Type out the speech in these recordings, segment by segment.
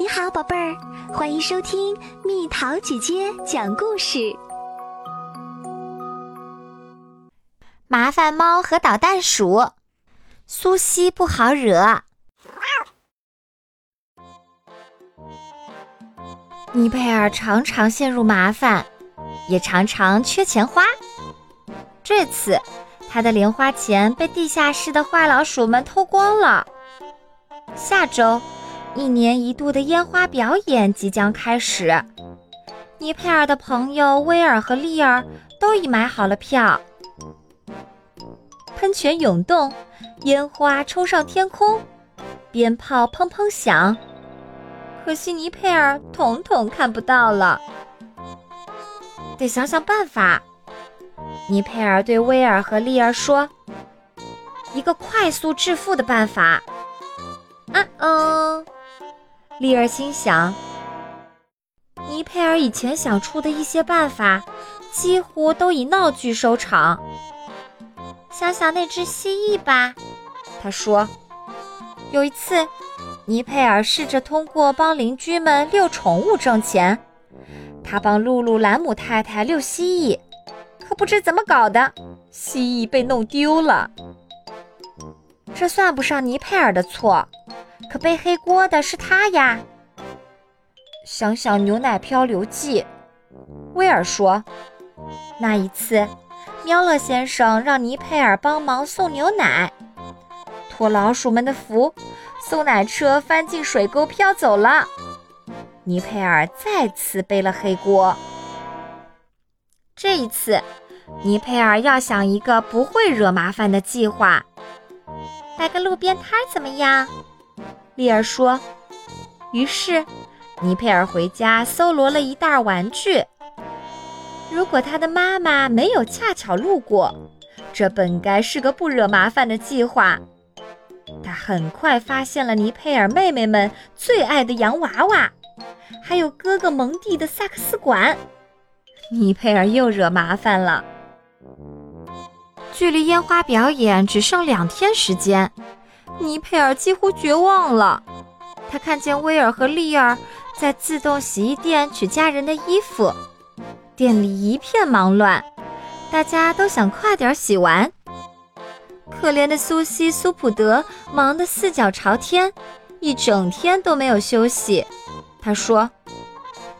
你好，宝贝儿，欢迎收听蜜桃姐姐讲故事。麻烦猫和捣蛋鼠，苏西不好惹。尼佩尔常常陷入麻烦，也常常缺钱花。这次，他的零花钱被地下室的坏老鼠们偷光了。下周。一年一度的烟花表演即将开始，尼佩尔的朋友威尔和利尔都已买好了票。喷泉涌动，烟花冲上天空，鞭炮砰砰响。可惜尼佩尔统统看不到了，得想想办法。尼佩尔对威尔和利尔说：“一个快速致富的办法。”啊哦。丽儿心想：“尼佩尔以前想出的一些办法，几乎都以闹剧收场。想想那只蜥蜴吧。”他说：“有一次，尼佩尔试着通过帮邻居们遛宠物挣钱。他帮露露兰姆太太遛蜥蜴，可不知怎么搞的，蜥蜴被弄丢了。这算不上尼佩尔的错。”可背黑锅的是他呀！想想牛奶漂流记，威尔说，那一次，喵乐先生让尼佩尔帮忙送牛奶，托老鼠们的福，送奶车翻进水沟飘走了，尼佩尔再次背了黑锅。这一次，尼佩尔要想一个不会惹麻烦的计划，摆个路边摊怎么样？丽儿说：“于是，尼佩尔回家搜罗了一袋玩具。如果他的妈妈没有恰巧路过，这本该是个不惹麻烦的计划。他很快发现了尼佩尔妹妹们最爱的洋娃娃，还有哥哥蒙蒂的萨克斯管。尼佩尔又惹麻烦了。距离烟花表演只剩两天时间。”尼佩尔几乎绝望了。他看见威尔和利尔在自动洗衣店取家人的衣服，店里一片忙乱，大家都想快点洗完。可怜的苏西·苏普德忙得四脚朝天，一整天都没有休息。他说：“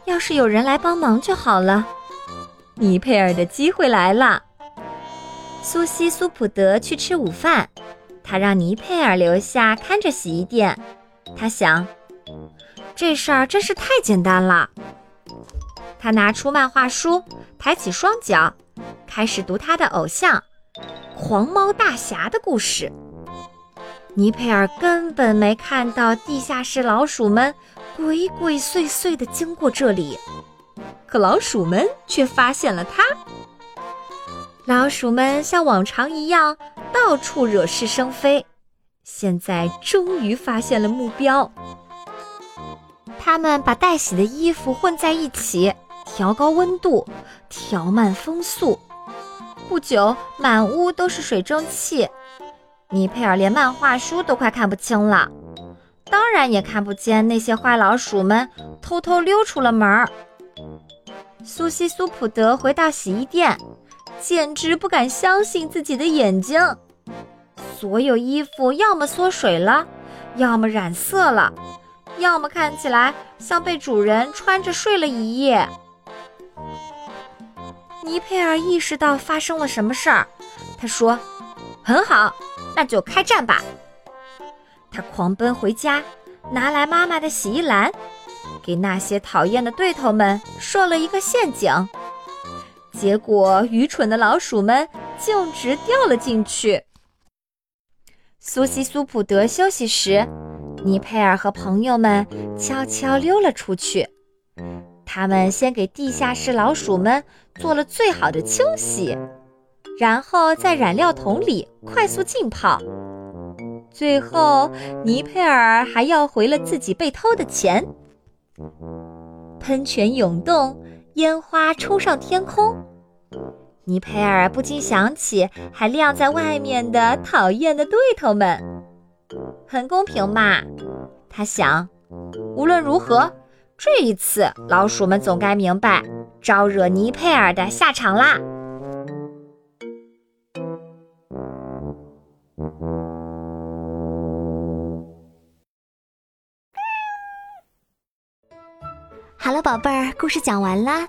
要是有人来帮忙就好了。”尼佩尔的机会来了。苏西·苏普德去吃午饭。他让尼佩尔留下看着洗衣店。他想，这事儿真是太简单了。他拿出漫画书，抬起双脚，开始读他的偶像——黄猫大侠的故事。尼佩尔根本没看到地下室老鼠们鬼鬼祟祟地经过这里，可老鼠们却发现了他。老鼠们像往常一样。到处惹是生非，现在终于发现了目标。他们把待洗的衣服混在一起，调高温度，调慢风速。不久，满屋都是水蒸气。尼佩尔连漫画书都快看不清了，当然也看不见那些坏老鼠们偷偷溜出了门儿。苏西·苏普德回到洗衣店。简直不敢相信自己的眼睛！所有衣服要么缩水了，要么染色了，要么看起来像被主人穿着睡了一夜。尼佩尔意识到发生了什么事儿，他说：“很好，那就开战吧！”他狂奔回家，拿来妈妈的洗衣篮，给那些讨厌的对头们设了一个陷阱。结果，愚蠢的老鼠们径直掉了进去。苏西·苏普德休息时，尼佩尔和朋友们悄悄溜了出去。他们先给地下室老鼠们做了最好的清洗，然后在染料桶里快速浸泡。最后，尼佩尔还要回了自己被偷的钱。喷泉涌动，烟花冲上天空。尼佩尔不禁想起还晾在外面的讨厌的对头们，很公平嘛，他想。无论如何，这一次老鼠们总该明白招惹尼佩尔的下场啦。好了，宝贝儿，故事讲完啦。